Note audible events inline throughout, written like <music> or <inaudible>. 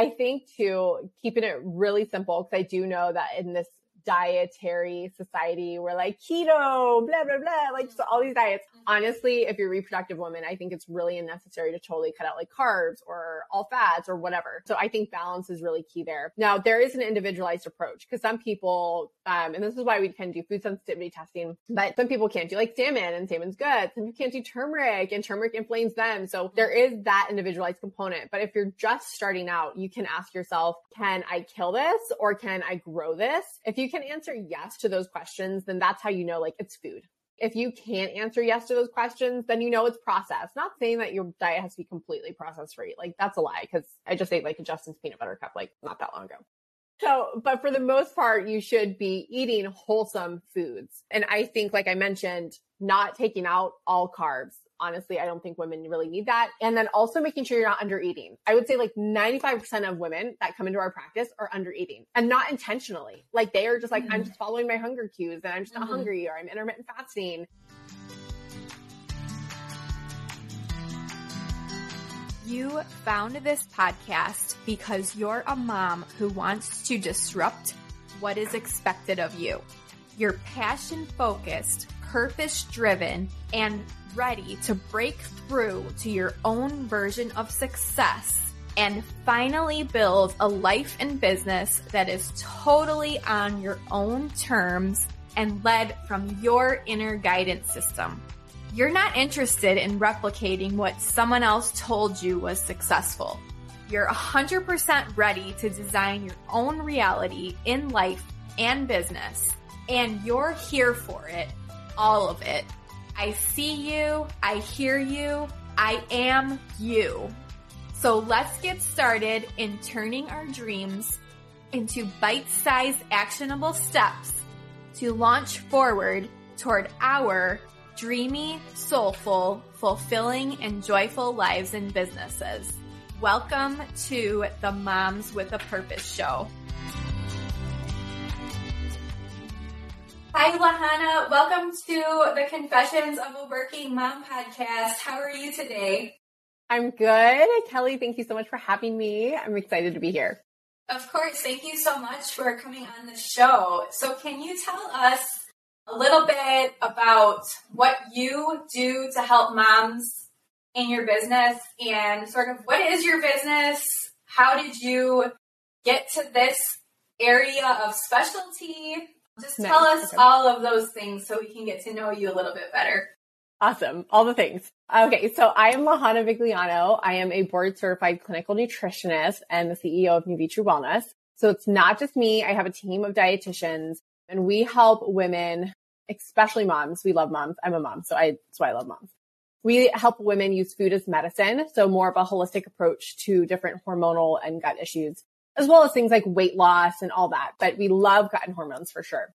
I think too, keeping it really simple, because I do know that in this dietary society. We're like keto, blah, blah, blah, like so all these diets. Honestly, if you're a reproductive woman, I think it's really unnecessary to totally cut out like carbs or all fats or whatever. So I think balance is really key there. Now, there is an individualized approach because some people, um, and this is why we can do food sensitivity testing, but some people can't do like salmon and salmon's good. Some people can't do turmeric and turmeric inflames them. So there is that individualized component. But if you're just starting out, you can ask yourself, can I kill this or can I grow this? If you can answer yes to those questions, then that's how you know like it's food. If you can't answer yes to those questions, then you know it's processed. Not saying that your diet has to be completely processed free. Like that's a lie because I just ate like a Justin's peanut butter cup like not that long ago. So, but for the most part, you should be eating wholesome foods. And I think, like I mentioned, not taking out all carbs, honestly, I don't think women really need that. And then also making sure you're not under eating. I would say like 95% of women that come into our practice are under eating and not intentionally. Like they are just like, mm-hmm. I'm just following my hunger cues and I'm just not mm-hmm. hungry or I'm intermittent fasting. You found this podcast because you're a mom who wants to disrupt what is expected of you. You're passion focused, purpose driven, and ready to break through to your own version of success and finally build a life and business that is totally on your own terms and led from your inner guidance system. You're not interested in replicating what someone else told you was successful. You're 100% ready to design your own reality in life and business. And you're here for it, all of it I see you, I hear you, I am you. So let's get started in turning our dreams into bite-sized actionable steps to launch forward toward our dreamy, soulful, fulfilling, and joyful lives and businesses. Welcome to the Moms with a Purpose show. Hi, Lahana. Welcome to the Confessions of a Working Mom podcast. How are you today? I'm good. Kelly, thank you so much for having me. I'm excited to be here. Of course. Thank you so much for coming on the show. So, can you tell us a little bit about what you do to help moms in your business and sort of what is your business? How did you get to this area of specialty? Just tell us okay. all of those things so we can get to know you a little bit better. Awesome. All the things. Okay. So I am Lahana Vigliano. I am a board certified clinical nutritionist and the CEO of Nuvitru Wellness. So it's not just me. I have a team of dietitians and we help women, especially moms. We love moms. I'm a mom. So I, that's why I love moms. We help women use food as medicine. So more of a holistic approach to different hormonal and gut issues as well as things like weight loss and all that. But we love gut and hormones for sure.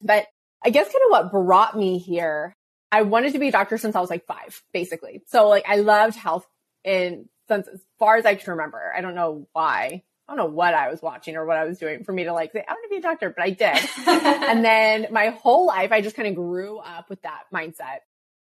But I guess kind of what brought me here, I wanted to be a doctor since I was like five, basically. So like I loved health in since as far as I can remember. I don't know why. I don't know what I was watching or what I was doing for me to like say, I want to be a doctor, but I did. <laughs> and then my whole life, I just kind of grew up with that mindset.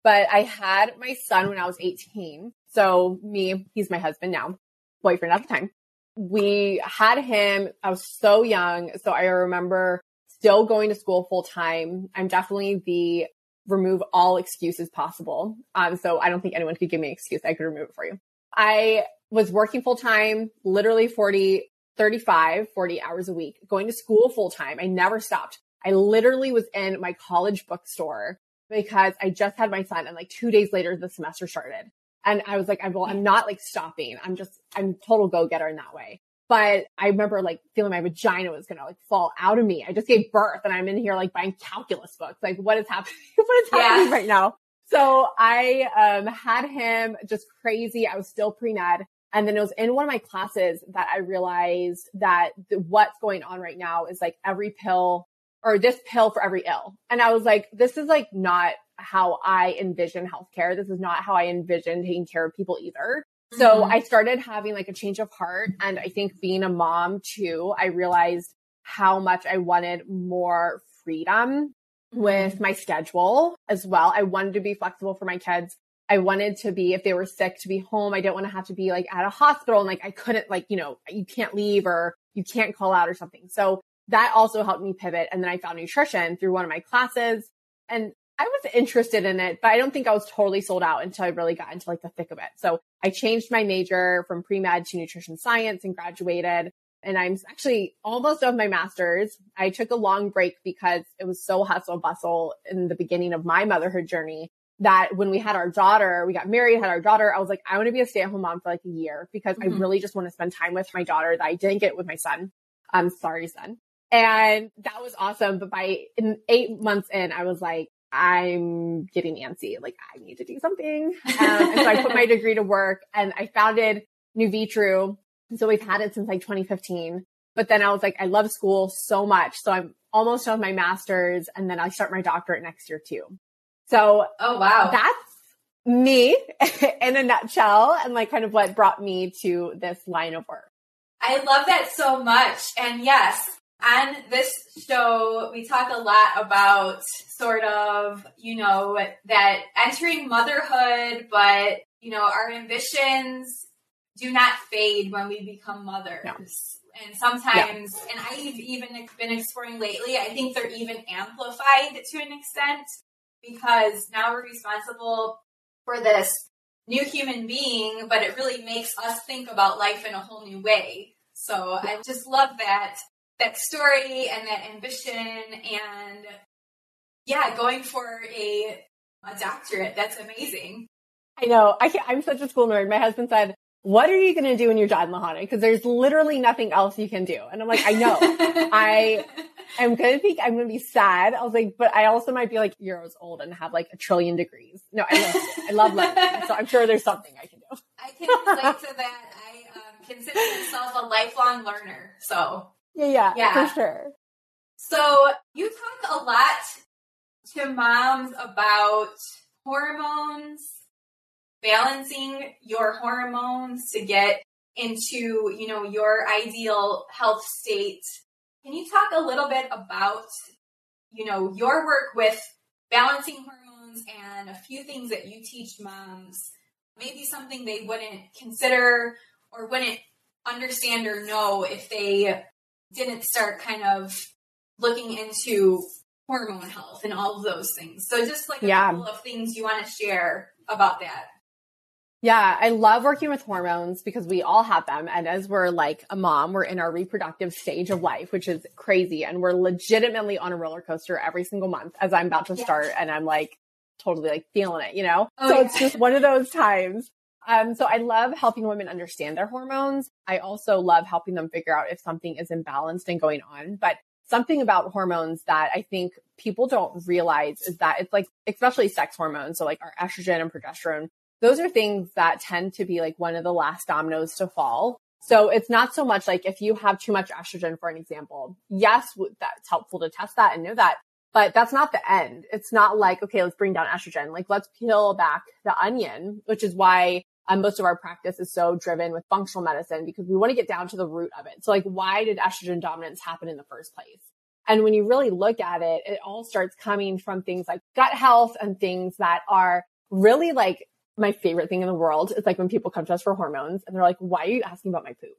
But I had my son when I was 18. So me, he's my husband now, boyfriend at the time we had him. I was so young. So I remember still going to school full time. I'm definitely the remove all excuses possible. Um, so I don't think anyone could give me an excuse. I could remove it for you. I was working full time, literally 40, 35, 40 hours a week, going to school full time. I never stopped. I literally was in my college bookstore because I just had my son and like two days later the semester started. And I was like, I'm, well, I'm not like stopping. I'm just, I'm total go getter in that way. But I remember like feeling my vagina was going to like fall out of me. I just gave birth and I'm in here like buying calculus books. Like what is happening? <laughs> what is happening yeah. right now? So I, um, had him just crazy. I was still pre-med. And then it was in one of my classes that I realized that the, what's going on right now is like every pill or this pill for every ill. And I was like, this is like not how I envision healthcare. This is not how I envision taking care of people either. So mm-hmm. I started having like a change of heart. And I think being a mom too, I realized how much I wanted more freedom mm-hmm. with my schedule as well. I wanted to be flexible for my kids. I wanted to be, if they were sick, to be home. I didn't want to have to be like at a hospital and like I couldn't like, you know, you can't leave or you can't call out or something. So that also helped me pivot. And then I found nutrition through one of my classes and I was interested in it, but I don't think I was totally sold out until I really got into like the thick of it. So I changed my major from pre-med to nutrition science and graduated. And I'm actually almost done with my master's. I took a long break because it was so hustle bustle in the beginning of my motherhood journey that when we had our daughter, we got married, had our daughter, I was like, I want to be a stay at home mom for like a year because mm-hmm. I really just want to spend time with my daughter that I didn't get with my son. I'm sorry, son. And that was awesome. But by in eight months in, I was like, I'm getting antsy. Like I need to do something. <laughs> Um, and so I put my degree to work and I founded Nuvitru. So we've had it since like 2015. But then I was like, I love school so much. So I'm almost done with my master's and then I start my doctorate next year too. So, oh wow, that's me <laughs> in a nutshell and like kind of what brought me to this line of work. I love that so much. And yes, on this show, we talk a lot about sort of, you know, that entering motherhood, but, you know, our ambitions do not fade when we become mothers. No. And sometimes, yeah. and I've even been exploring lately, I think they're even amplified to an extent because now we're responsible for this new human being, but it really makes us think about life in a whole new way. So I just love that that story and that ambition and yeah, going for a a doctorate. That's amazing. I know. I I'm such a school nerd. My husband said, "What are you going to do when you're done, Lahana? Because there's literally nothing else you can do." And I'm like, "I know. I <laughs> I'm gonna be I'm gonna be sad. I was like, but I also might be like years old and have like a trillion degrees. No, I love I love learning. <laughs> So I'm sure there's something I can do. I can relate to that. I um, consider myself a lifelong learner. So yeah, yeah, yeah, for sure. So you talk a lot to moms about hormones, balancing your hormones to get into, you know, your ideal health state can you talk a little bit about, you know, your work with balancing hormones and a few things that you teach moms? Maybe something they wouldn't consider or wouldn't understand or know if they didn't start kind of looking into hormone health and all of those things. So just like a yeah. couple of things you want to share about that. Yeah, I love working with hormones because we all have them. And as we're like a mom, we're in our reproductive stage of life, which is crazy. And we're legitimately on a roller coaster every single month as I'm about to yeah. start. And I'm like totally like feeling it, you know? Oh, so yeah. it's just one of those times. Um, so I love helping women understand their hormones. I also love helping them figure out if something is imbalanced and going on. But something about hormones that I think people don't realize is that it's like, especially sex hormones. So like our estrogen and progesterone those are things that tend to be like one of the last dominoes to fall. So it's not so much like if you have too much estrogen, for an example, yes, that's helpful to test that and know that, but that's not the end. It's not like, okay, let's bring down estrogen. Like let's peel back the onion, which is why um, most of our practice is so driven with functional medicine because we want to get down to the root of it. So like, why did estrogen dominance happen in the first place? And when you really look at it, it all starts coming from things like gut health and things that are really like my favorite thing in the world It's like when people come to us for hormones and they're like, why are you asking about my poop?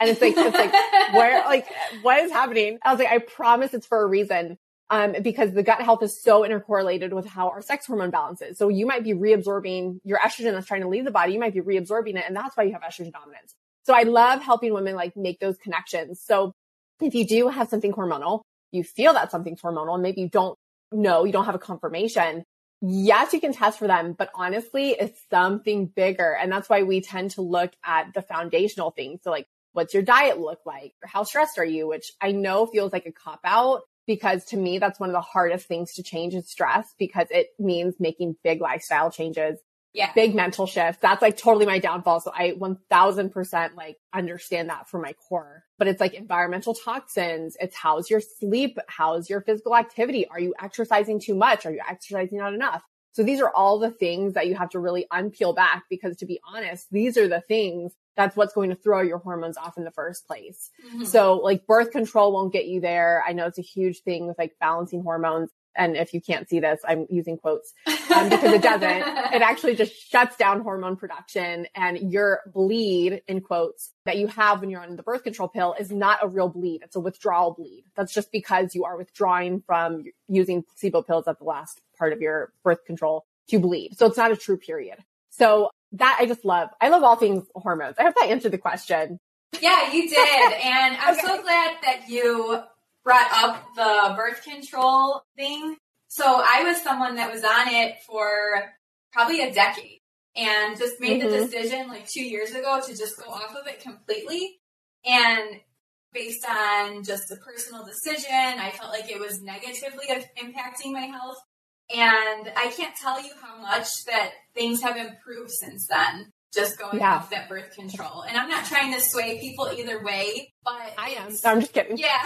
And it's like, it's like, where, like, what is happening? I was like, I promise it's for a reason. Um, because the gut health is so intercorrelated with how our sex hormone balances. So you might be reabsorbing your estrogen that's trying to leave the body. You might be reabsorbing it. And that's why you have estrogen dominance. So I love helping women like make those connections. So if you do have something hormonal, you feel that something's hormonal and maybe you don't know, you don't have a confirmation, yes, you can test for them, but honestly, it's something bigger. And that's why we tend to look at the foundational things. So like, what's your diet look like? How stressed are you? Which I know feels like a cop out because to me, that's one of the hardest things to change is stress because it means making big lifestyle changes. Yeah. Big mental shifts. That's like totally my downfall. So I 1000% like understand that for my core, but it's like environmental toxins. It's how's your sleep? How's your physical activity? Are you exercising too much? Are you exercising not enough? So these are all the things that you have to really unpeel back because to be honest, these are the things that's what's going to throw your hormones off in the first place. Mm-hmm. So like birth control won't get you there. I know it's a huge thing with like balancing hormones. And if you can't see this, I'm using quotes um, because it doesn't. <laughs> it actually just shuts down hormone production and your bleed in quotes that you have when you're on the birth control pill is not a real bleed. It's a withdrawal bleed. That's just because you are withdrawing from using placebo pills at the last part of your birth control to bleed. So it's not a true period. So that I just love. I love all things hormones. I hope that answered the question. Yeah, you did. And I'm <laughs> okay. so glad that you brought up the birth control thing. So I was someone that was on it for probably a decade and just made mm-hmm. the decision like two years ago to just go off of it completely. And based on just a personal decision, I felt like it was negatively impacting my health. And I can't tell you how much that things have improved since then just going yeah. off that birth control. And I'm not trying to sway people either way, but I am. No, I'm just kidding. Yeah. <laughs>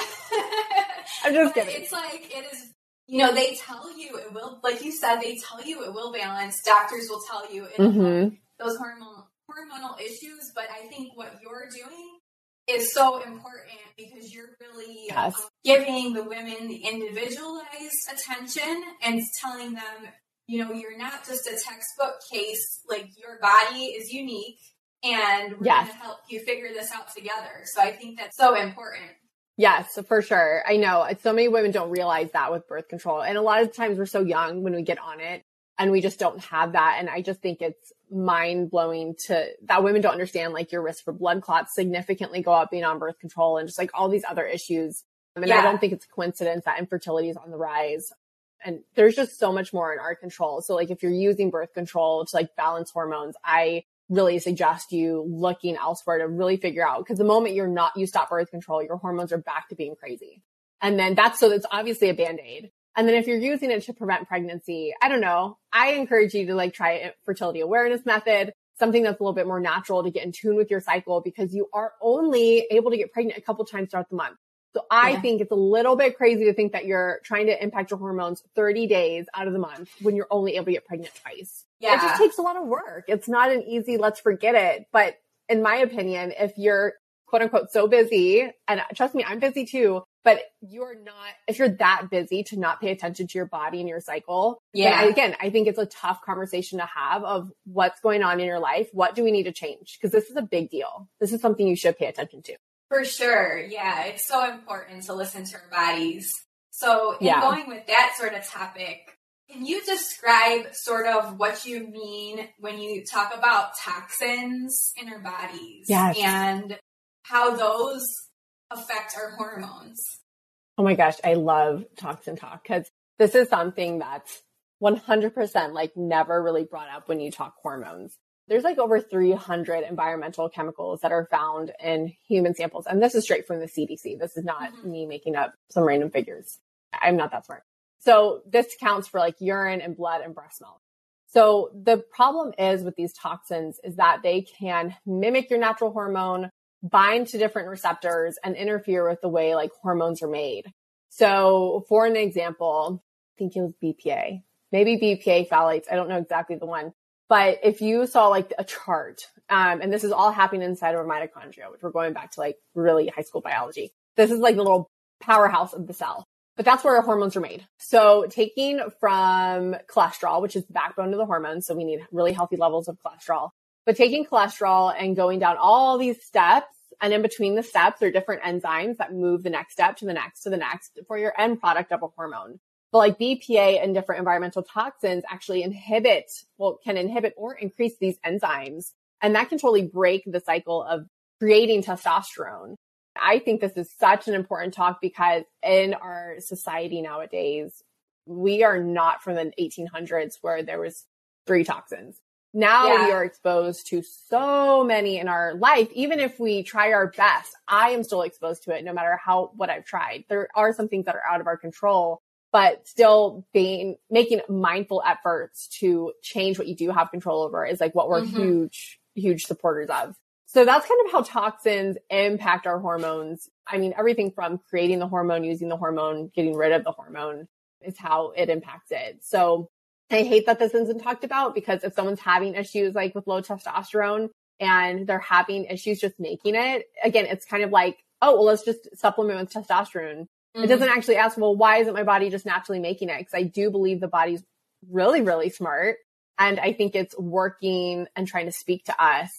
<laughs> I'm just kidding. It's like it is you know, they tell you it will like you said, they tell you it will balance. Doctors will tell you mm-hmm. those hormonal hormonal issues, but I think what you're doing is so important because you're really yes. giving the women the individualized attention and telling them you know, you're not just a textbook case, like your body is unique and we're yes. going to help you figure this out together. So I think that's so important. Yes, for sure. I know so many women don't realize that with birth control. And a lot of times we're so young when we get on it and we just don't have that. And I just think it's mind blowing to that women don't understand like your risk for blood clots significantly go up being on birth control and just like all these other issues. I mean, yeah. I don't think it's a coincidence that infertility is on the rise and there's just so much more in our control. So like if you're using birth control to like balance hormones, I really suggest you looking elsewhere to really figure out because the moment you're not, you stop birth control, your hormones are back to being crazy. And then that's so that's obviously a band aid. And then if you're using it to prevent pregnancy, I don't know. I encourage you to like try a fertility awareness method, something that's a little bit more natural to get in tune with your cycle because you are only able to get pregnant a couple times throughout the month. So I yeah. think it's a little bit crazy to think that you're trying to impact your hormones 30 days out of the month when you're only able to get pregnant twice. Yeah. It just takes a lot of work. It's not an easy, let's forget it. But in my opinion, if you're quote unquote so busy, and trust me, I'm busy too, but you're not, if you're that busy to not pay attention to your body and your cycle. Yeah. I, again, I think it's a tough conversation to have of what's going on in your life. What do we need to change? Because this is a big deal. This is something you should pay attention to. For sure. Yeah. It's so important to listen to our bodies. So, in yeah. going with that sort of topic, can you describe sort of what you mean when you talk about toxins in our bodies yes. and how those affect our hormones? Oh my gosh, I love toxin talk because this is something that's 100% like never really brought up when you talk hormones there's like over 300 environmental chemicals that are found in human samples. And this is straight from the CDC. This is not mm-hmm. me making up some random figures. I'm not that smart. So this counts for like urine and blood and breast milk. So the problem is with these toxins is that they can mimic your natural hormone, bind to different receptors and interfere with the way like hormones are made. So for an example, I think it was BPA, maybe BPA phthalates. I don't know exactly the one, but if you saw like a chart, um, and this is all happening inside of our mitochondria, which we're going back to like really high school biology. This is like the little powerhouse of the cell. But that's where our hormones are made. So taking from cholesterol, which is the backbone of the hormones. So we need really healthy levels of cholesterol, but taking cholesterol and going down all these steps and in between the steps are different enzymes that move the next step to the next to the next for your end product of a hormone. But like BPA and different environmental toxins actually inhibit, well, can inhibit or increase these enzymes. And that can totally break the cycle of creating testosterone. I think this is such an important talk because in our society nowadays, we are not from the 1800s where there was three toxins. Now yeah. we are exposed to so many in our life. Even if we try our best, I am still exposed to it no matter how, what I've tried. There are some things that are out of our control but still being making mindful efforts to change what you do have control over is like what we're mm-hmm. huge huge supporters of. So that's kind of how toxins impact our hormones. I mean everything from creating the hormone using the hormone getting rid of the hormone is how it impacts it. So i hate that this isn't talked about because if someone's having issues like with low testosterone and they're having issues just making it again it's kind of like oh well let's just supplement with testosterone Mm-hmm. It doesn't actually ask, well, why isn't my body just naturally making it? Because I do believe the body's really, really smart. And I think it's working and trying to speak to us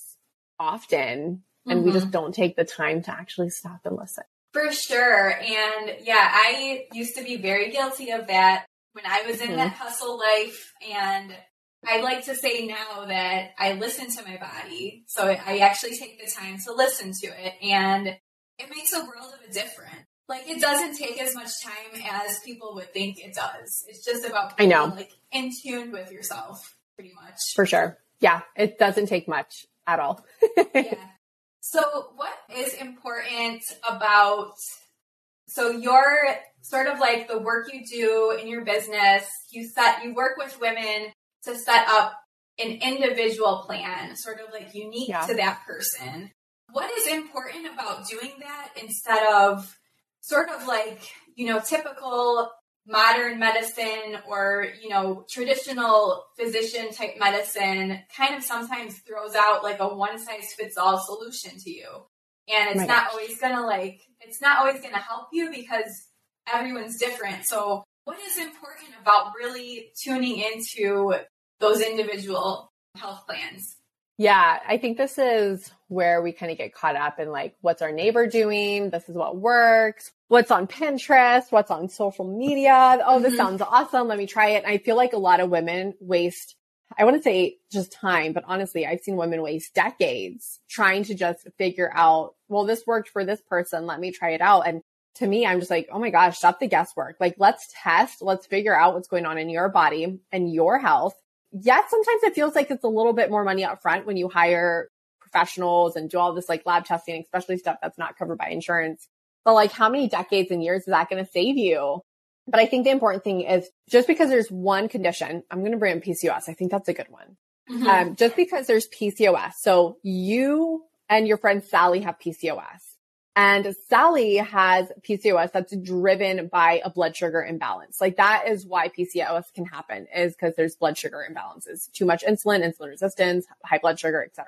often. And mm-hmm. we just mm-hmm. don't take the time to actually stop and listen. For sure. And yeah, I used to be very guilty of that when I was in mm-hmm. that hustle life. And I like to say now that I listen to my body. So I actually take the time to listen to it. And it makes a world of a difference. Like it doesn't take as much time as people would think it does. It's just about I know like in tune with yourself, pretty much. For sure. Yeah, it doesn't take much at all. <laughs> yeah. So, what is important about so your sort of like the work you do in your business? You set you work with women to set up an individual plan, sort of like unique yeah. to that person. What is important about doing that instead of sort of like, you know, typical modern medicine or, you know, traditional physician type medicine kind of sometimes throws out like a one size fits all solution to you. And it's right. not always gonna like, it's not always gonna help you because everyone's different. So what is important about really tuning into those individual health plans? Yeah, I think this is where we kind of get caught up in like, what's our neighbor doing? This is what works. What's on Pinterest? What's on social media? Oh, this mm-hmm. sounds awesome. Let me try it. And I feel like a lot of women waste, I wouldn't say just time, but honestly, I've seen women waste decades trying to just figure out, well, this worked for this person. Let me try it out. And to me, I'm just like, oh my gosh, stop the guesswork. Like, let's test. Let's figure out what's going on in your body and your health yes, sometimes it feels like it's a little bit more money up front when you hire professionals and do all this like lab testing, especially stuff that's not covered by insurance. But like how many decades and years is that going to save you? But I think the important thing is just because there's one condition, I'm going to bring in PCOS. I think that's a good one. Mm-hmm. Um, just because there's PCOS. So you and your friend Sally have PCOS. And Sally has PCOS that's driven by a blood sugar imbalance. Like that is why PCOS can happen is because there's blood sugar imbalances, too much insulin, insulin resistance, high blood sugar, etc.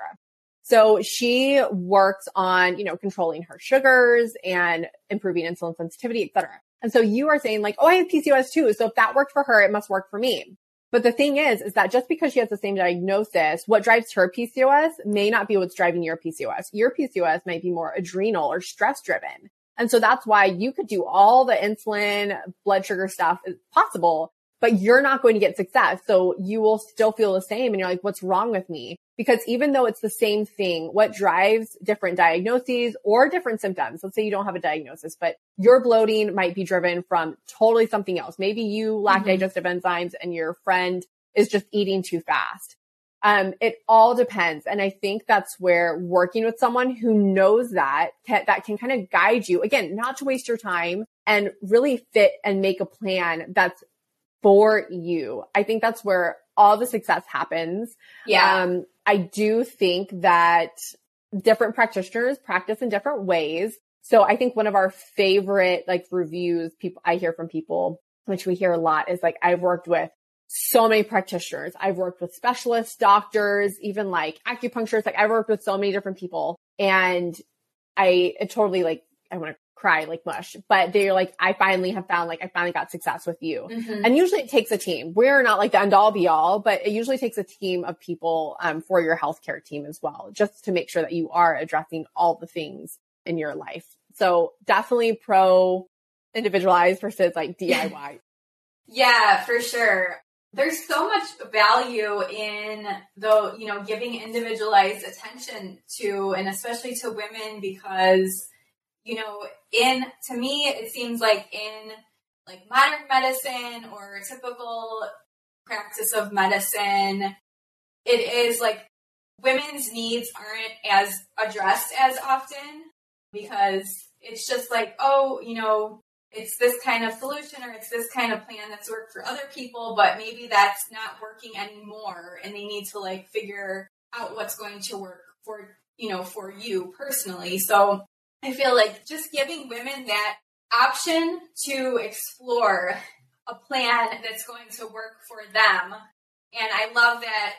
So she works on, you know, controlling her sugars and improving insulin sensitivity, etc. And so you are saying like, oh, I have PCOS too. So if that worked for her, it must work for me. But the thing is, is that just because she has the same diagnosis, what drives her PCOS may not be what's driving your PCOS. Your PCOS might be more adrenal or stress driven. And so that's why you could do all the insulin, blood sugar stuff possible, but you're not going to get success. So you will still feel the same. And you're like, what's wrong with me? Because even though it's the same thing, what drives different diagnoses or different symptoms? Let's say you don't have a diagnosis, but your bloating might be driven from totally something else. Maybe you lack mm-hmm. digestive enzymes and your friend is just eating too fast. Um, it all depends. And I think that's where working with someone who knows that, can, that can kind of guide you again, not to waste your time and really fit and make a plan that's for you. I think that's where all the success happens. Yeah. Um, I do think that different practitioners practice in different ways. So I think one of our favorite like reviews people I hear from people, which we hear a lot is like, I've worked with so many practitioners. I've worked with specialists, doctors, even like acupuncturists. Like I've worked with so many different people and I totally like, I want to cry like mush, but they're like, I finally have found like, I finally got success with you. Mm-hmm. And usually it takes a team. We're not like the end all be all, but it usually takes a team of people, um, for your healthcare team as well, just to make sure that you are addressing all the things in your life. So definitely pro individualized versus like <laughs> DIY. yeah, for sure. There's so much value in though, you know, giving individualized attention to, and especially to women because you know, in to me, it seems like in like modern medicine or typical practice of medicine, it is like women's needs aren't as addressed as often because it's just like, oh, you know, it's this kind of solution or it's this kind of plan that's worked for other people, but maybe that's not working anymore and they need to like figure out what's going to work for, you know, for you personally. So I feel like just giving women that option to explore a plan that's going to work for them. And I love that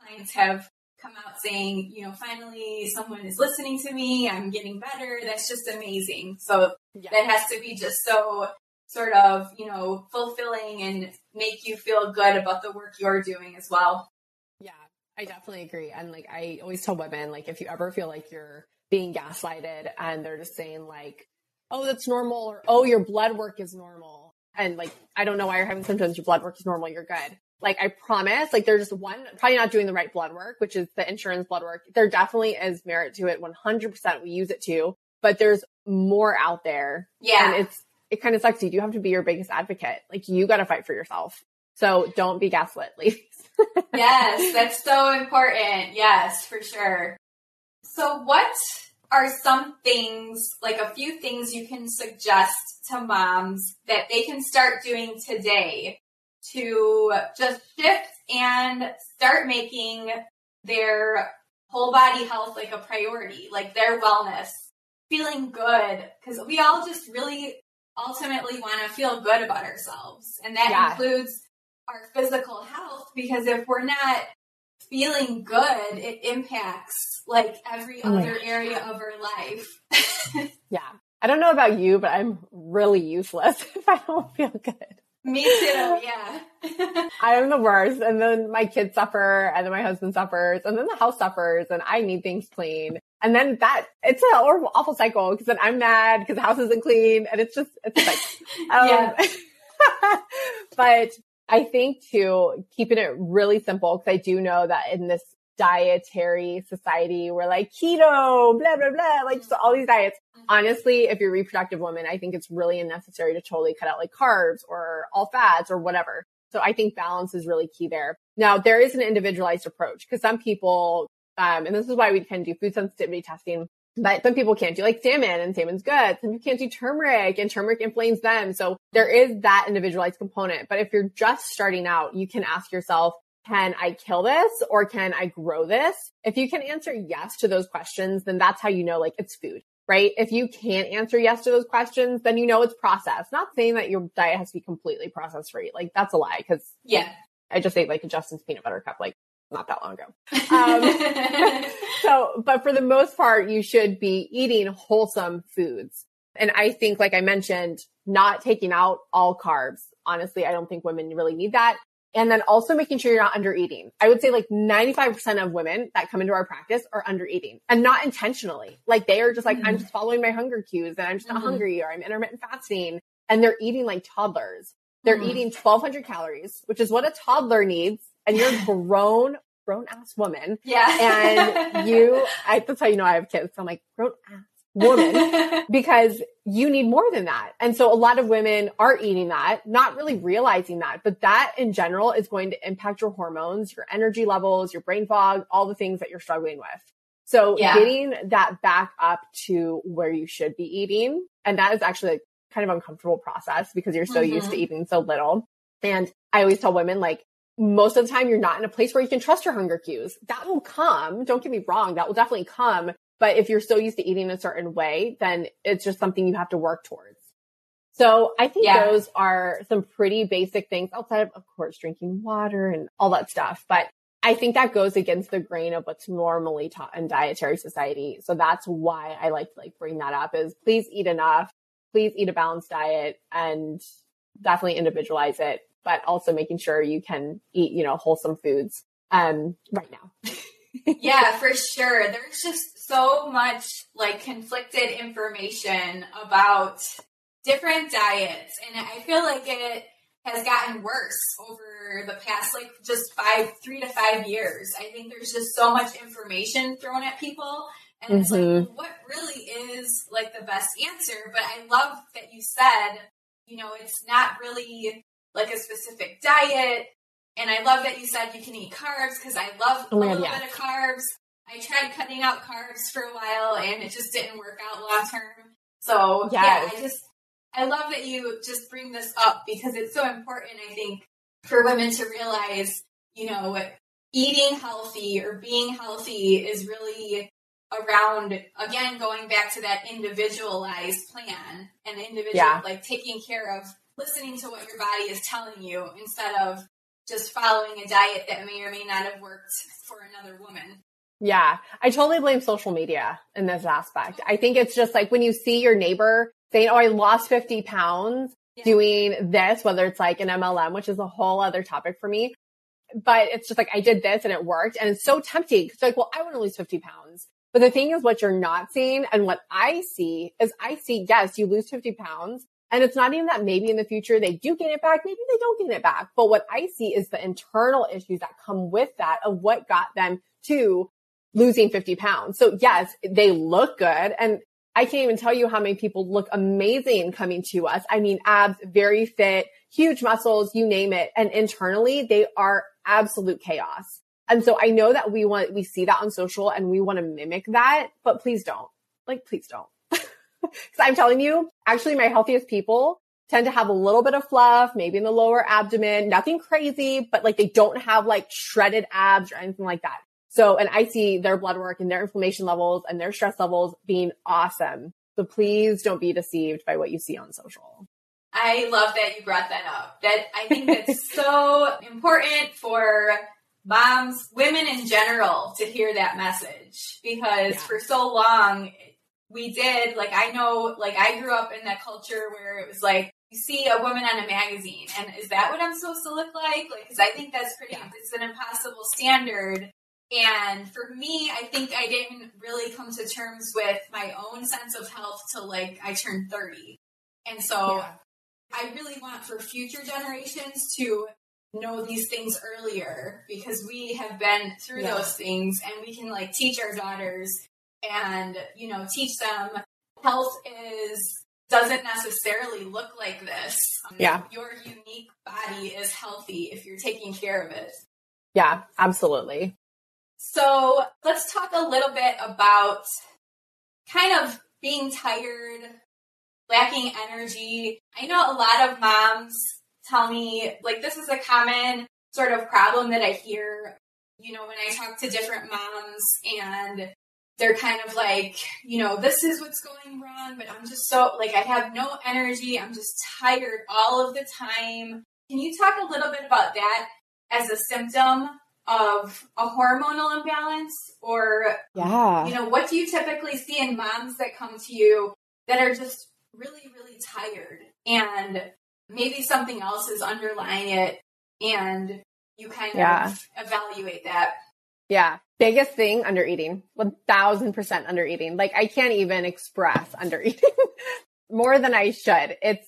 clients have come out saying, you know, finally someone is listening to me, I'm getting better. That's just amazing. So yeah. that has to be just so sort of, you know, fulfilling and make you feel good about the work you're doing as well. Yeah, I definitely agree. And like, I always tell women, like, if you ever feel like you're being gaslighted and they're just saying, like, oh, that's normal, or oh, your blood work is normal. And like, I don't know why you're having symptoms. Your blood work is normal. You're good. Like, I promise, like, they're just one, probably not doing the right blood work, which is the insurance blood work. There definitely is merit to it. 100% we use it too, but there's more out there. Yeah. And it's, it kind of sucks. You do have to be your biggest advocate. Like, you got to fight for yourself. So don't be gaslit, <laughs> ladies. yes, that's so important. Yes, for sure. So what are some things, like a few things you can suggest to moms that they can start doing today to just shift and start making their whole body health like a priority, like their wellness, feeling good? Because we all just really ultimately want to feel good about ourselves. And that yeah. includes our physical health because if we're not feeling good, it impacts like every oh other area of our life. <laughs> yeah. I don't know about you, but I'm really useless <laughs> if I don't feel good. Me too, yeah. <laughs> I'm the worst. And then my kids suffer, and then my husband suffers, and then the house suffers, and I need things clean. And then that, it's an awful cycle because then I'm mad because the house isn't clean, and it's just, it's like, um, yeah. but I think too, keeping it really simple, because I do know that in this dietary society, we're like keto, blah, blah, blah, like so all these diets. Mm-hmm. Honestly, if you're a reproductive woman, I think it's really unnecessary to totally cut out like carbs or all fats or whatever. So I think balance is really key there. Now there is an individualized approach because some people, um, and this is why we can do food sensitivity testing but some people can't do like salmon and salmon's good. Some people can't do turmeric and turmeric inflames them. So there is that individualized component. But if you're just starting out, you can ask yourself, can I kill this or can I grow this? If you can answer yes to those questions, then that's how you know like it's food, right? If you can't answer yes to those questions, then you know it's processed. Not saying that your diet has to be completely processed free. Like that's a lie because yeah, I just ate like a Justin's peanut butter cup. Like not that long ago. <laughs> Um, <laughs> so, but for the most part, you should be eating wholesome foods. And I think, like I mentioned, not taking out all carbs. Honestly, I don't think women really need that. And then also making sure you're not under eating. I would say like 95% of women that come into our practice are under eating and not intentionally. Like they are just like, mm-hmm. I'm just following my hunger cues and I'm just not mm-hmm. hungry or I'm intermittent fasting and they're eating like toddlers. They're mm-hmm. eating 1200 calories, which is what a toddler needs and you're grown, grown ass woman. Yeah. And you, I, that's how you know I have kids. So I'm like, grown ass woman <laughs> because you need more than that. And so a lot of women are eating that, not really realizing that, but that in general is going to impact your hormones, your energy levels, your brain fog, all the things that you're struggling with. So yeah. getting that back up to where you should be eating. And that is actually a kind of uncomfortable process because you're so mm-hmm. used to mm-hmm. eating so little. And I always tell women like, most of the time you're not in a place where you can trust your hunger cues. That will come. Don't get me wrong. That will definitely come. But if you're so used to eating a certain way, then it's just something you have to work towards. So I think yeah. those are some pretty basic things outside of, of course, drinking water and all that stuff. But I think that goes against the grain of what's normally taught in dietary society. So that's why I like to like bring that up is please eat enough. Please eat a balanced diet and definitely individualize it but also making sure you can eat, you know, wholesome foods um, right now. <laughs> yeah, for sure. There's just so much like conflicted information about different diets. And I feel like it has gotten worse over the past like just five, three to five years. I think there's just so much information thrown at people. And it's mm-hmm. like, what really is like the best answer? But I love that you said, you know, it's not really like a specific diet. And I love that you said you can eat carbs because I love oh, a little yeah. bit of carbs. I tried cutting out carbs for a while and it just didn't work out long term. So yes. yeah, I just I love that you just bring this up because it's so important, I think, for women to realize, you know, eating healthy or being healthy is really around again going back to that individualized plan and individual yeah. like taking care of listening to what your body is telling you instead of just following a diet that may or may not have worked for another woman. Yeah. I totally blame social media in this aspect. I think it's just like when you see your neighbor saying, Oh, I lost 50 pounds yeah. doing this, whether it's like an MLM, which is a whole other topic for me. But it's just like, I did this and it worked. And it's so tempting. It's like, well, I want to lose 50 pounds. But the thing is, what you're not seeing and what I see is I see, yes, you lose 50 pounds. And it's not even that maybe in the future they do gain it back. Maybe they don't gain it back. But what I see is the internal issues that come with that of what got them to losing 50 pounds. So yes, they look good. And I can't even tell you how many people look amazing coming to us. I mean, abs, very fit, huge muscles, you name it. And internally, they are absolute chaos. And so I know that we want, we see that on social and we want to mimic that, but please don't. Like, please don't. <laughs> Cause I'm telling you, actually my healthiest people tend to have a little bit of fluff, maybe in the lower abdomen, nothing crazy, but like they don't have like shredded abs or anything like that. So, and I see their blood work and their inflammation levels and their stress levels being awesome. So please don't be deceived by what you see on social. I love that you brought that up. That I think <laughs> that's so important for moms, women in general to hear that message because yeah. for so long we did like I know like I grew up in that culture where it was like you see a woman on a magazine and is that what I'm supposed to look like? Like cuz I think that's pretty yeah. it's an impossible standard and for me, I think I didn't really come to terms with my own sense of health till like I turned 30. And so yeah. I really want for future generations to know these things earlier because we have been through yeah. those things and we can like teach our daughters and, you know, teach them health is doesn't necessarily look like this. Yeah. Your unique body is healthy if you're taking care of it. Yeah, absolutely. So let's talk a little bit about kind of being tired, lacking energy. I know a lot of moms tell me, like, this is a common sort of problem that I hear, you know, when I talk to different moms and they're kind of like, you know, this is what's going wrong, but I'm just so, like, I have no energy. I'm just tired all of the time. Can you talk a little bit about that as a symptom of a hormonal imbalance or yeah you know what do you typically see in moms that come to you that are just really really tired and maybe something else is underlying it and you kind yeah. of evaluate that yeah biggest thing under eating 1000% under eating like i can't even express under eating <laughs> more than i should it's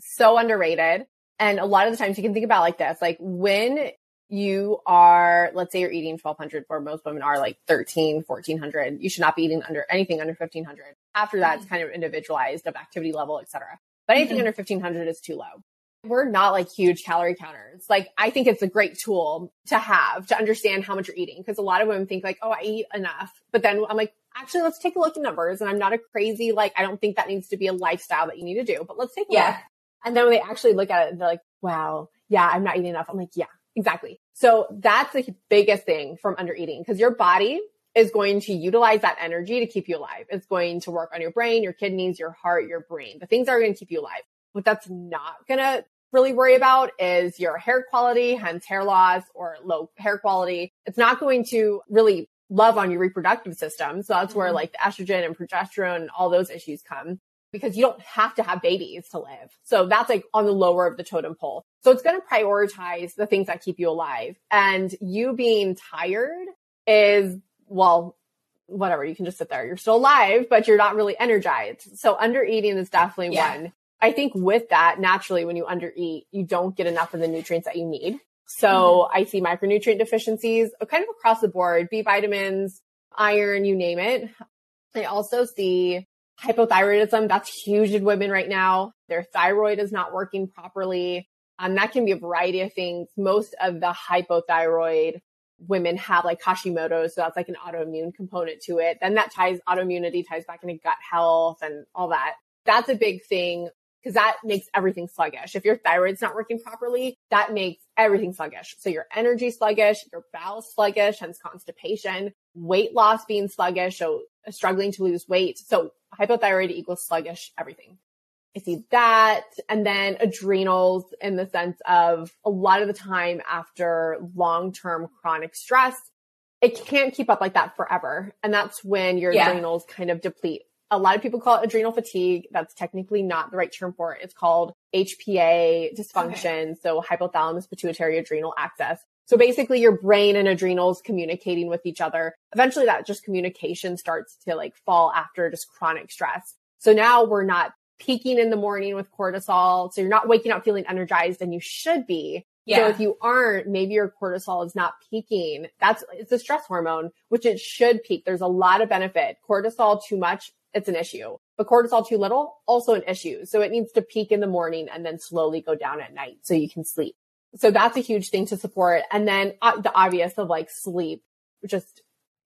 so underrated and a lot of the times you can think about like this like when you are, let's say you're eating 1200 where most women are like 13, 1400. You should not be eating under anything under 1500. After that, it's mm-hmm. kind of individualized of activity level, etc. But anything mm-hmm. under 1500 is too low. We're not like huge calorie counters. Like I think it's a great tool to have to understand how much you're eating. Cause a lot of women think like, oh, I eat enough. But then I'm like, actually, let's take a look at numbers. And I'm not a crazy, like, I don't think that needs to be a lifestyle that you need to do, but let's take a yeah. look. And then when they actually look at it, they're like, wow, yeah, I'm not eating enough. I'm like, yeah, exactly. So that's the biggest thing from under eating because your body is going to utilize that energy to keep you alive. It's going to work on your brain, your kidneys, your heart, your brain, the things that are going to keep you alive. What that's not going to really worry about is your hair quality, hence hair loss or low hair quality. It's not going to really love on your reproductive system. So that's mm-hmm. where like the estrogen and progesterone all those issues come because you don't have to have babies to live. So that's like on the lower of the totem pole. So it's going to prioritize the things that keep you alive. And you being tired is, well, whatever. You can just sit there. You're still alive, but you're not really energized. So under eating is definitely yeah. one. I think with that, naturally, when you undereat, you don't get enough of the nutrients that you need. So mm-hmm. I see micronutrient deficiencies kind of across the board, B vitamins, iron, you name it. I also see hypothyroidism. That's huge in women right now. Their thyroid is not working properly. Um, that can be a variety of things. Most of the hypothyroid women have like Hashimoto's. So that's like an autoimmune component to it. Then that ties autoimmunity ties back into gut health and all that. That's a big thing because that makes everything sluggish. If your thyroid's not working properly, that makes everything sluggish. So your energy sluggish, your bowel sluggish, hence constipation, weight loss being sluggish, so struggling to lose weight. So hypothyroid equals sluggish everything. I see that. And then adrenals in the sense of a lot of the time after long-term chronic stress, it can't keep up like that forever. And that's when your Yeah. adrenals kind of deplete. A lot of people call it adrenal fatigue. That's technically not the right term for it. It's called HPA dysfunction. So hypothalamus pituitary adrenal axis. So basically your brain and adrenals communicating with each other. Eventually that just communication starts to like fall after just chronic stress. So now we're not peaking in the morning with cortisol. So you're not waking up feeling energized and you should be. So if you aren't, maybe your cortisol is not peaking. That's, it's a stress hormone, which it should peak. There's a lot of benefit. Cortisol too much, it's an issue, but cortisol too little, also an issue. So it needs to peak in the morning and then slowly go down at night so you can sleep. So that's a huge thing to support. And then uh, the obvious of like sleep, just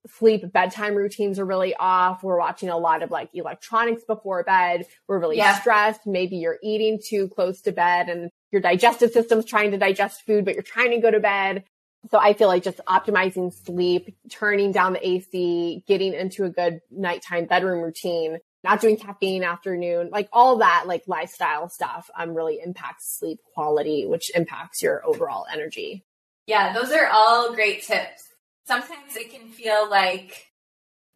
sleep bedtime routines are really off. We're watching a lot of like electronics before bed. We're really Yeah. stressed. Maybe you're eating too close to bed and your digestive system's trying to digest food, but you're trying to go to bed. So I feel like just optimizing sleep, turning down the AC, getting into a good nighttime bedroom routine, not doing caffeine afternoon, like all that like lifestyle stuff um really impacts sleep quality, which impacts your overall energy. Yeah, those are all great tips. Sometimes it can feel like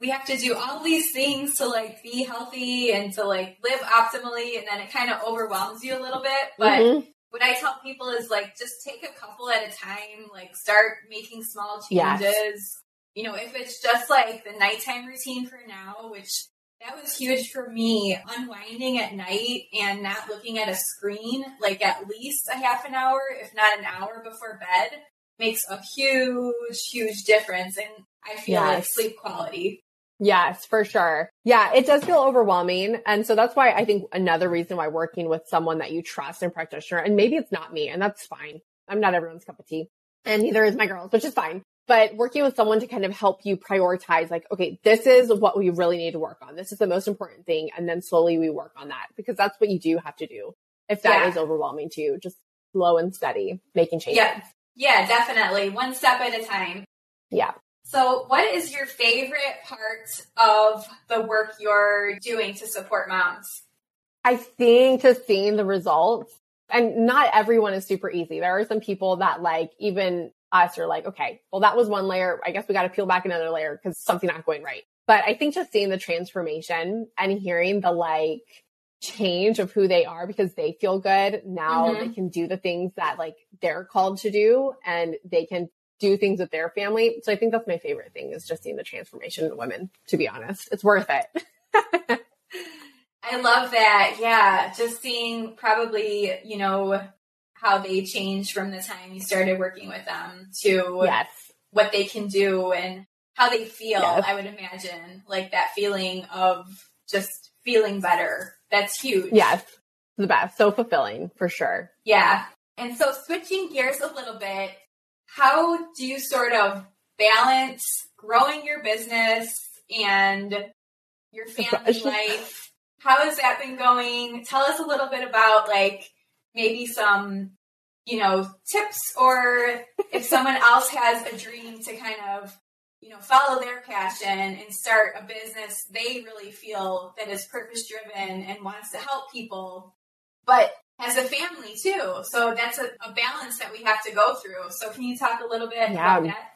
we have to do all these things to like be healthy and to like live optimally and then it kind of overwhelms you a little bit. But Mhm. What I tell people is like just take a couple at a time, like start making small Yes. changes. You know, if it's just like the nighttime routine for now, which that was huge for me, unwinding at night and not looking at a screen like at least a half an hour, if not an hour before bed, makes a huge, huge difference And I feel like sleep quality. Yes, for sure. Yeah, it does feel overwhelming. And so that's why I think another reason why working with someone that you trust and practitioner, and maybe it's not me, and that's fine. I'm not everyone's cup of tea. And neither is my girls, which is fine. But working with someone to kind of help you prioritize, like, okay, this is what we really need to work on. This is the most important thing. And then slowly we work on that because that's what you do have to do. If that is Yeah. overwhelming to you, just slow and steady, making changes. Yeah. Yeah, definitely. One step at a time. Yeah. So, what is your favorite part of the work you're doing to support moms? I think just seeing the results and not everyone is super easy. There are some people that like even us are like, okay, well, that was one layer. I guess we got to peel back another layer because something not going right. But I think just seeing the transformation and hearing the like change of who they are because they feel good. Now Mhm. they can do the things that like they're called to do and they can do things with their family. So I think that's my favorite thing is just seeing the transformation in women, to be honest. It's worth it. <laughs> I love that. Yeah, just seeing probably, you know, how they changed from the time you started working with them to yes. what they can do and how they feel. Yes. I would imagine like that feeling of just feeling better. That's huge. Yes. The best. So fulfilling for sure. Yeah. And so switching gears a little bit, how do you sort of balance growing your business and your family life? How has that been going? Tell us a little bit about like maybe some, you know, tips or if someone <laughs> else has a dream to kind of, you know, follow their passion and start a business they really feel that is purpose driven and wants to help people, but has a family too. So that's a, a balance that we have to go through. So can you talk a little bit Yeah. about that?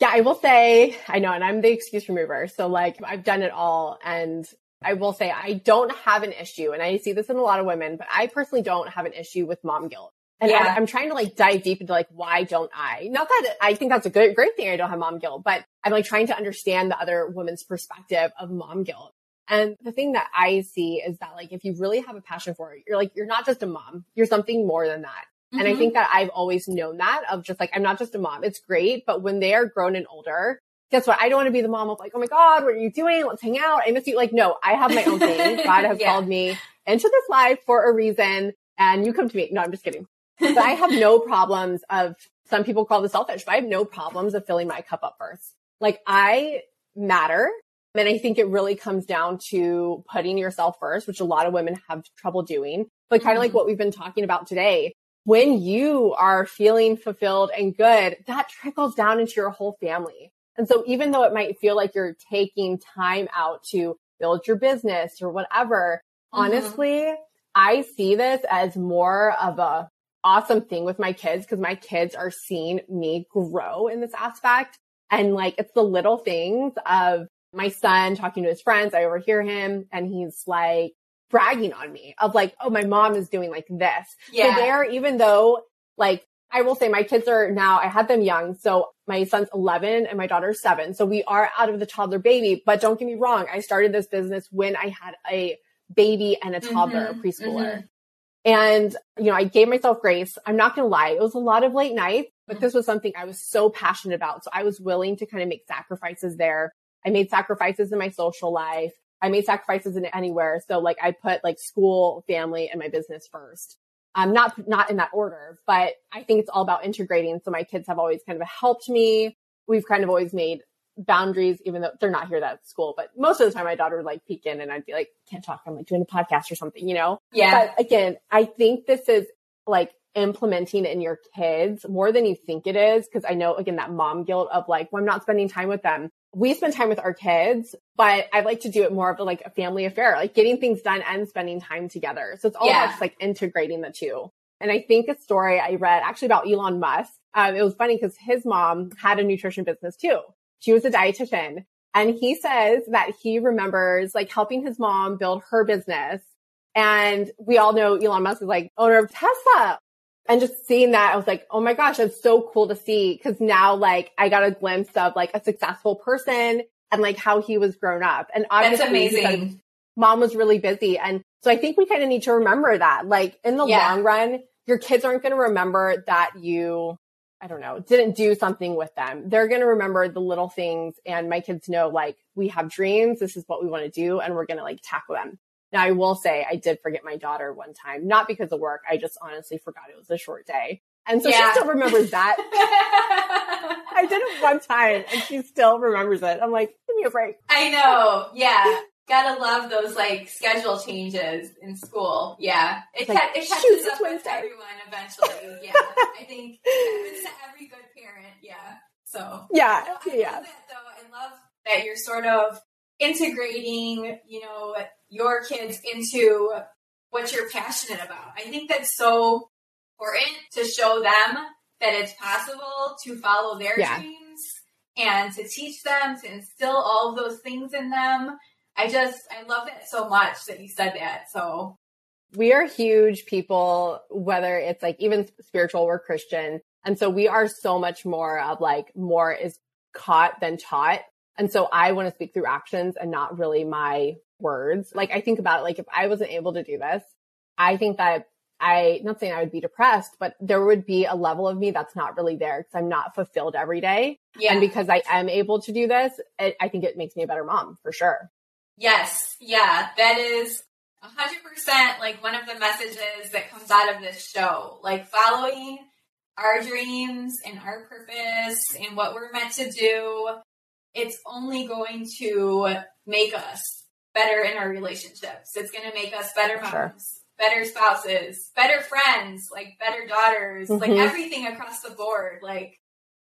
Yeah, I will say, I know, and I'm the excuse remover. So like I've done it all and I will say I don't have an issue and I see this in a lot of women, but I personally don't have an issue with mom guilt. And Yeah. I, I'm trying to like dive deep into like, why don't I? Not that I think that's a good, great thing I don't have mom guilt, but I'm like trying to understand the other woman's perspective of mom guilt. And the thing that I see is that like, if you really have a passion for it, you're like, you're not just a mom, you're something more than that. And I Mhm. think that I've always known that of just like, I'm not just a mom. It's great. But when they are grown and older, guess what? I don't want to be the mom of like, oh my God, what are you doing? Let's hang out. I miss you. Like, no, I have my own thing. <laughs> God has Yeah. called me into this life for a reason and you come to me. No, I'm just kidding. But I have no <laughs> problems of some people call this selfish, but I have no problems of filling my cup up first. Like I matter. And I think it really comes down to putting yourself first, which a lot of women have trouble doing, but kind of like Mhm. what we've been talking about today. When you are feeling fulfilled and good, that trickles down into your whole family. And so even though it might feel like you're taking time out to build your business or whatever, Mhm. honestly, I see this as more of a awesome thing with my kids because my kids are seeing me grow in this aspect. And like, it's the little things of my son talking to his friends. I overhear him and he's like bragging on me of like, oh, my mom is doing like this. Yeah. So there, even though like I will say my kids are now, I had them young. So my son's 11 and my daughter's seven. So we are out of the toddler baby, but don't get me wrong. I started this business when I had a baby and a toddler, Mhm, a preschooler. mhm. And, you know, I gave myself grace. I'm not going to lie. It was a lot of late nights, but Mhm. this was something I was so passionate about. So I was willing to kind of make sacrifices there. I made sacrifices in my social life. I made sacrifices in anywhere. So like I put like school, family and my business first. Um, not, not in that order, but I think it's all about integrating. So my kids have always kind of helped me. We've kind of always made boundaries, even though they're not here at school, but most of the time my daughter would like peek in and I'd be like, can't talk. I'm like doing a podcast or something, you know? Yeah. But again, I think this is like implementing in your kids more than you think it is. Cause I know again, that mom guilt of like, well, I'm not spending time with them. We spend time with our kids, but I like to do it more of a, like a family affair, like getting things done and spending time together. So it's all Yeah. about just like integrating the two. And I think a story I read actually about Elon Musk. Um, it was funny because his mom had a nutrition business too. She was a dietitian and he says that he remembers like helping his mom build her business. And we all know Elon Musk is like owner of Tesla. And just seeing that, I was like, oh my gosh, that's so cool to see. Cause now like I got a glimpse of like a successful person and like how he was grown up. And obviously because amazing. mom was really busy. And so I think we kind of need to remember that like in the Yeah. long run, your kids aren't going to remember that you, I don't know, didn't do something with them. They're going to remember the little things. And my kids know like we have dreams. This is what we want to do. And we're going to like tackle them. Now I will say I did forget my daughter one time, not because of work. I just honestly forgot it was a short day. And so Yeah. she still remembers that. <laughs> I did it one time and she still remembers it. I'm like, give me a break. I know. Yeah. Gotta love those like schedule changes in school. Yeah. It, Like, ca- it catches up with everyone eventually. <laughs> Yeah. I think it's to every good parent. Yeah. So Yeah. I Yeah. love that though. I love that you're sort of integrating, you know, your kids into what you're passionate about. I think that's so important to show them that it's possible to follow their Yeah. dreams and to teach them, to instill all of those things in them. I just, I love that so much that you said that. So, we are huge people, whether it's like even spiritual or Christian. And so we are so much more of like more is caught than taught. And so I want to speak through actions and not really my words. Like I think about it, like if I wasn't able to do this, I think that I, not saying I would be depressed, but there would be a level of me that's not really there because I'm not fulfilled every day. yeah. And because I am able to do this, it, I think it makes me a better mom for sure. Yes, yeah, that is a hundred percent like one of the messages that comes out of this show. Like following our dreams and our purpose and what we're meant to do, it's only going to make us better in our relationships. It's going to make us better moms, Sure. better spouses, better friends, like better daughters, like Mhm. everything across the board. Like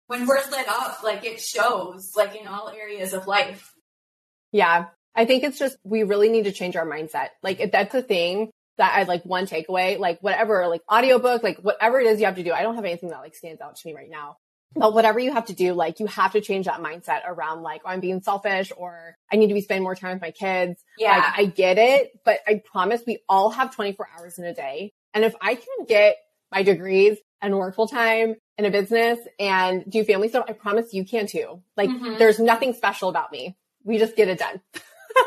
when we're lit up, like it shows, like in all areas of life. Yeah. I think it's just, we really need to change our mindset. Like if that's a thing that I like one takeaway, like whatever, like audiobook, like whatever it is you have to do. I don't have anything that like stands out to me right now. But whatever you have to do, like you have to change that mindset around like, oh, I'm being selfish or I need to be spending more time with my kids. Yeah. Like I get it, but I promise we all have 24 hours in a day. And if I can get my degrees and work full time in a business and do family stuff, I promise you can too. Like Mhm. there's nothing special about me. We just get it done.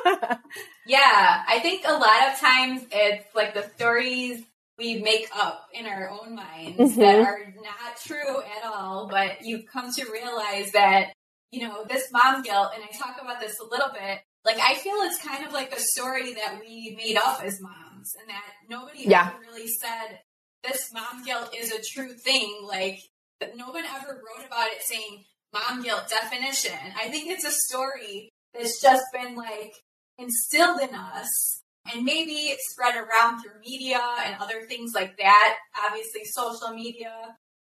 <laughs> Yeah, I think a lot of times it's like the stories we make up in our own minds that Mhm. are not true at all, but you come to realize that, you know, this mom guilt, and I talk about this a little bit, like I feel it's kind of like a story that we made up as moms and that nobody Yeah. ever really said this mom guilt is a true thing. Like that no one ever wrote about it saying mom guilt definition. I think it's a story that's just been like instilled in us and maybe spread around through media and other things like that. Obviously, social media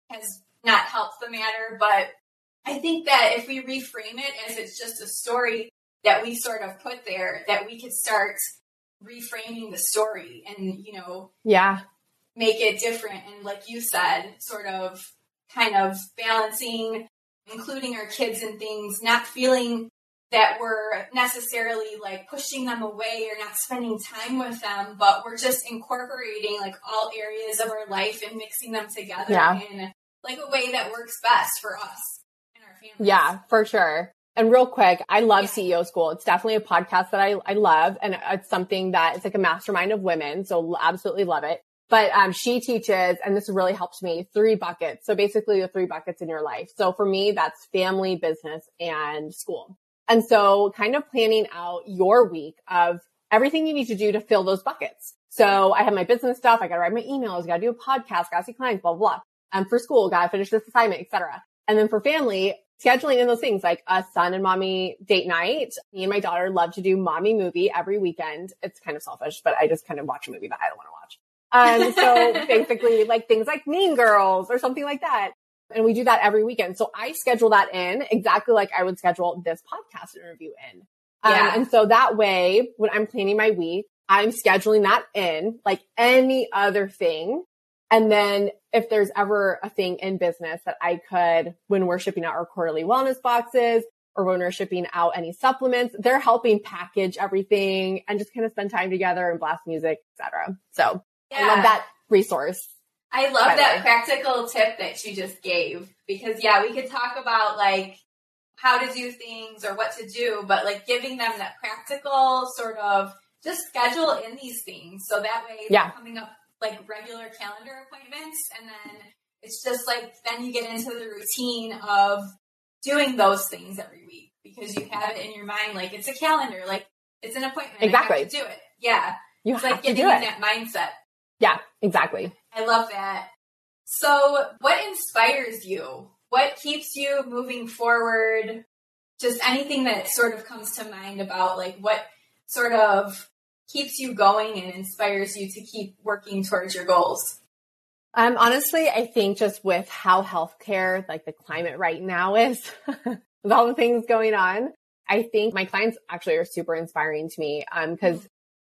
has not helped the matter, but I think that if we reframe it as it's just a story that we sort of put there, that we could start reframing the story and, you know, yeah. make it different. And like you said, sort of kind of balancing including our kids and things, not feeling that we're necessarily like pushing them away or not spending time with them, but we're just incorporating like all areas of our life and mixing them together yeah. in like a way that works best for us and our families. Yeah, for sure. And real quick, I love yeah. CEO School. It's definitely a podcast that I, I love. And it's something that it's like a mastermind of women. So absolutely love it. But um, she teaches, and this really helps me, three buckets. So basically the three buckets in your life. So for me, that's family, business, and school. And so kind of planning out your week of everything you need to do to fill those buckets. So I have my business stuff. I got to write my emails. Got to do a podcast. Got to see clients, blah, blah, blah. And um, for school, got to finish this assignment, etc. And then for family, scheduling in those things like a son and mommy date night. Me and my daughter love to do mommy movie every weekend. It's kind of selfish, but I just kind of watch a movie that I don't want to watch. Um, so <laughs> basically like things like Mean Girls or something like that. And we do that every weekend. So I schedule that in exactly like I would schedule this podcast interview in. Um, yeah. and so that way, when I'm planning my week, I'm scheduling that in like any other thing. And then if there's ever a thing in business that I could, when we're shipping out our quarterly wellness boxes or when we're shipping out any supplements, they're helping package everything and just kind of spend time together and blast music, etc. So yeah. I love that resource. I love that practical tip that you just gave because yeah, we could talk about like how to do things or what to do, but like giving them that practical sort of just schedule in these things so that way yeah. coming up like regular calendar appointments and then it's just like then you get into the routine of doing those things every week because you have it in your mind like it's a calendar, like it's an appointment. Exactly. do it. Yeah. You it's like getting in that mindset. Yeah, exactly. I love that. So, what inspires you? What keeps you moving forward? Just anything that sort of comes to mind about like what sort of keeps you going and inspires you to keep working towards your goals? Um, honestly, I think just with how healthcare, like the climate right now is, <laughs> with all the things going on, I think my clients actually are super inspiring to me. Um, cause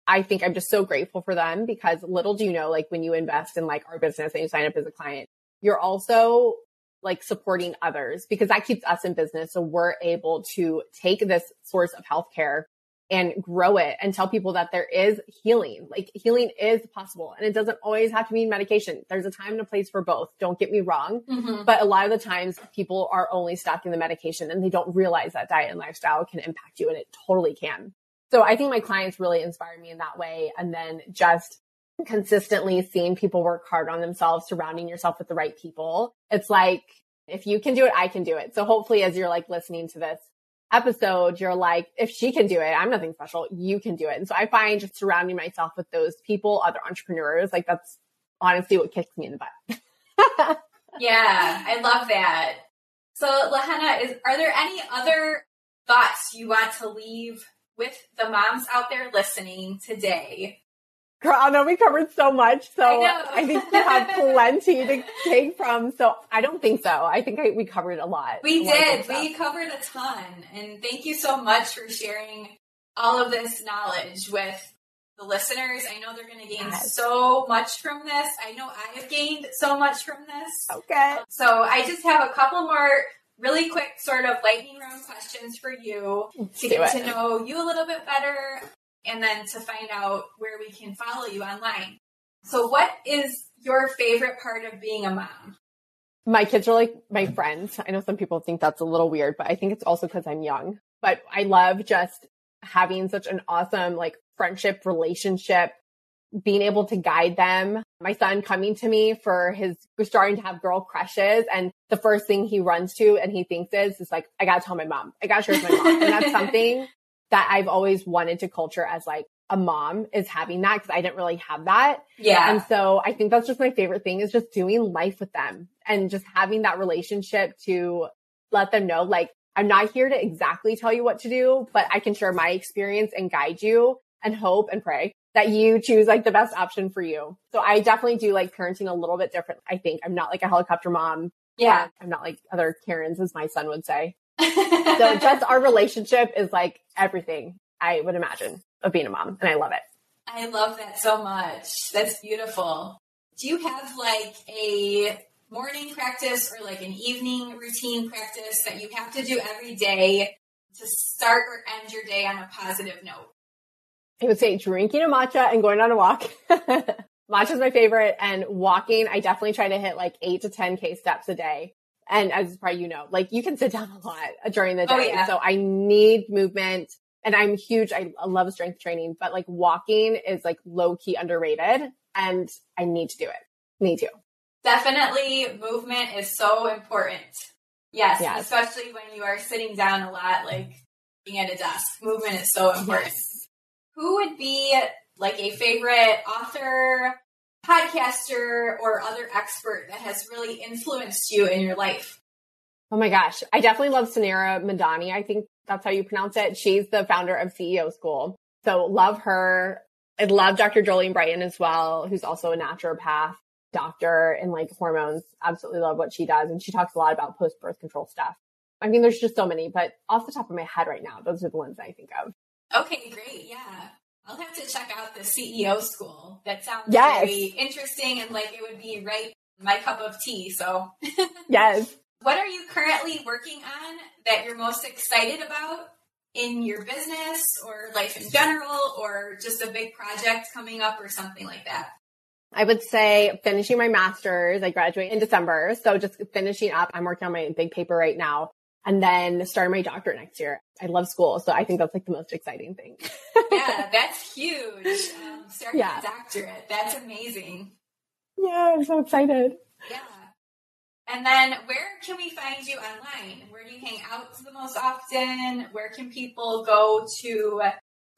I think I'm just so grateful for them because little do you know, like when you invest in like our business and you sign up as a client, you're also like supporting others because that keeps us in business. So we're able to take this source of healthcare and grow it and tell people that there is healing. Like healing is possible and it doesn't always have to mean medication. There's a time and a place for both. Don't get me wrong. Mm-hmm. But a lot of the times people are only stuck in the medication and they don't realize that diet and lifestyle can impact you and it totally can. So I think my clients really inspire me in that way. And then just consistently seeing people work hard on themselves, surrounding yourself with the right people. It's like, if you can do it, I can do it. So hopefully as you're like listening to this episode, you're like, if she can do it, I'm nothing special. You can do it. And so I find just surrounding myself with those people, other entrepreneurs, like that's honestly what kicks me in the butt. <laughs> yeah, I love that. So Lahenna, is are there any other thoughts you want to leave with the moms out there listening today. Girl, I know we covered so much, so I, I think you have plenty to take from. So I don't think so. I think I, we covered a lot. We did. We covered a ton, and thank you so much for sharing all of this knowledge with the listeners. I know they're going to gain yes. so much from this. I know I have gained so much from this. Okay. Um, so I just have a couple more really quick sort of lightning round questions for you Let's to get it. to know you a little bit better and then to find out where we can follow you online. So what is your favorite part of being a mom? My kids are like my friends. I know some people think that's a little weird, but I think it's also because I'm young. But I love just having such an awesome like friendship relationship being able to guide them. My son coming to me for his starting to have girl crushes and the first thing he runs to and he thinks is, is like, I gotta tell my mom. I gotta share with my mom. and that's <laughs> something that I've always wanted to culture as like a mom is having that because I didn't really have that. Yeah. And so I think that's just my favorite thing is just doing life with them and just having that relationship to let them know like, I'm not here to exactly tell you what to do, but I can share my experience and guide you and hope and pray that you choose like the best option for you. So I definitely do like parenting a little bit different. I think I'm not like a helicopter mom. Yeah. I'm not like other Karens, as my son would say. <laughs> so just our relationship is like everything I would imagine of being a mom. And I love it. I love that so much. That's beautiful. Do you have like a morning practice or like an evening routine practice that you have to do every day to start or end your day on a positive note? I would say drinking a matcha and going on a walk. <laughs> matcha is my favorite and walking. I definitely try to hit like eight to 10 K steps a day. And as probably you know, like you can sit <laughs> down a lot during the oh, day. Oh, yeah. So I need movement and I'm huge. I love strength training, but like walking is like low key underrated and I need to do it. Me too. Definitely movement is so important. Yes, yes. especially when you are sitting down a lot, like being at a desk. Movement is so important. Yes. Who would be like a favorite author, podcaster, or other expert that has really influenced you in your life? Oh my gosh. I definitely love Suneera Madhani. I think that's how you pronounce it. She's the founder of CEO School. So love her. I love Dr. Jolene Brighten as well, who's also a naturopath doctor in like hormones. Absolutely love what she does. And she talks a lot about post birth control stuff. I mean, there's just so many, but off the top of my head right now, those are the ones I think of. Okay, great. Yeah. I'll have to check out the CEO school. That sounds yes. very interesting and like it would be right my cup of tea. So, <laughs> yes. What are you currently working on that you're most excited about in your business or life in general or just a big project coming up or something like that? I would say finishing my master's. I graduate in December. So just finishing up. I'm working on my big paper right now and then starting my doctorate next year. I love school. So I think that's like the most exciting thing. <laughs> yeah, <laughs> that's huge. Um, starting yeah. a doctorate. That's amazing. Yeah, I'm so excited. Yeah. And then where can we find you online? Where do you hang out the most often? Where can people go to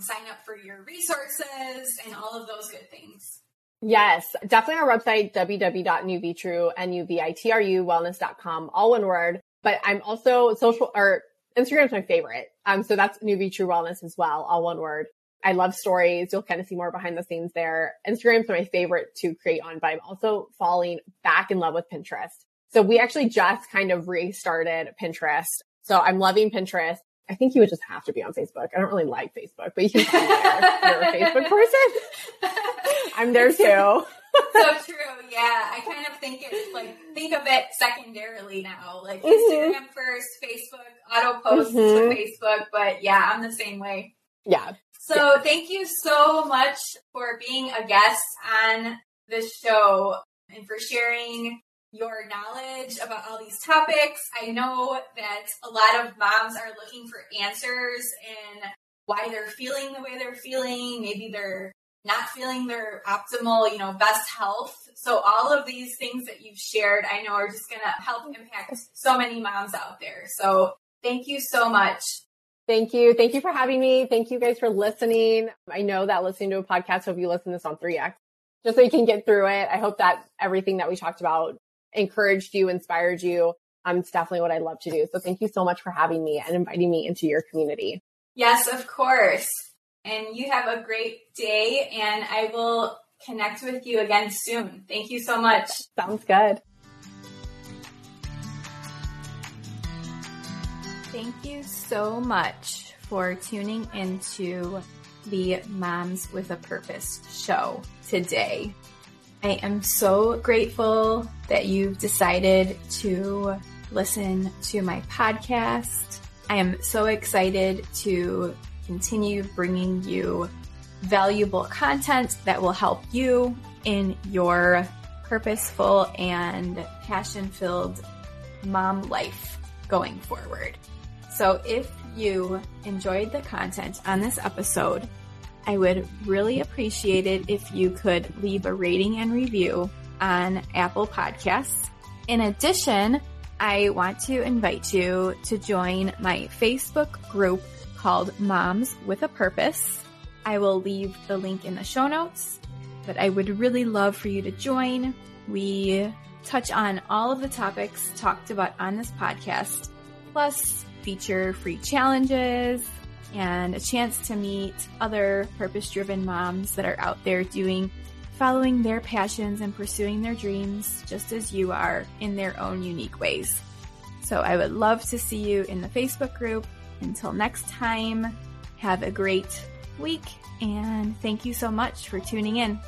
sign up for your resources and all of those good things? Yes, definitely our website, www.nuvitru, N-U-V-I-T-R-U, wellness.com, all one word. But I'm also social or Instagram's my favorite. Um, so that's Nuvitru Wellness as well, all one word. I love stories. You'll kind of see more behind the scenes there. Instagram's my favorite to create on, but I'm also falling back in love with Pinterest. So we actually just kind of restarted Pinterest. So I'm loving Pinterest. I think you would just have to be on Facebook. I don't really like Facebook, but you can there. You're a <laughs> Facebook person. I'm there too. <laughs> so <laughs> true. Yeah. I kind of think it's like think of it secondarily now. Like mm-hmm. Instagram first, Facebook, auto posts mm-hmm. to Facebook. But yeah, I'm the same way. Yeah. So yeah. thank you so much for being a guest on this show and for sharing your knowledge about all these topics. I know that a lot of moms are looking for answers and why they're feeling the way they're feeling. Maybe they're not feeling their optimal, you know, best health. So all of these things that you've shared, I know are just going to help impact so many moms out there. So thank you so much. Thank you. Thank you for having me. Thank you guys for listening. I know that listening to a podcast, hope you listen to this on 3X just so you can get through it. I hope that everything that we talked about encouraged you, inspired you. Um, it's definitely what I love to do. So thank you so much for having me and inviting me into your community. Yes, of course. And you have a great day and I will connect with you again soon. Thank you so much. Sounds good. Thank you so much for tuning into the Moms with a Purpose show today. I am so grateful that you've decided to listen to my podcast. I am so excited to continue bringing you valuable content that will help you in your purposeful and passion filled mom life going forward. So if you enjoyed the content on this episode, I would really appreciate it if you could leave a rating and review on Apple Podcasts. In addition, I want to invite you to join my Facebook group called Moms with a Purpose. I will leave the link in the show notes, but I would really love for you to join. We touch on all of the topics talked about on this podcast, plus feature free challenges, and a chance to meet other purpose driven moms that are out there doing, following their passions and pursuing their dreams just as you are in their own unique ways. So I would love to see you in the Facebook group. Until next time, have a great week and thank you so much for tuning in.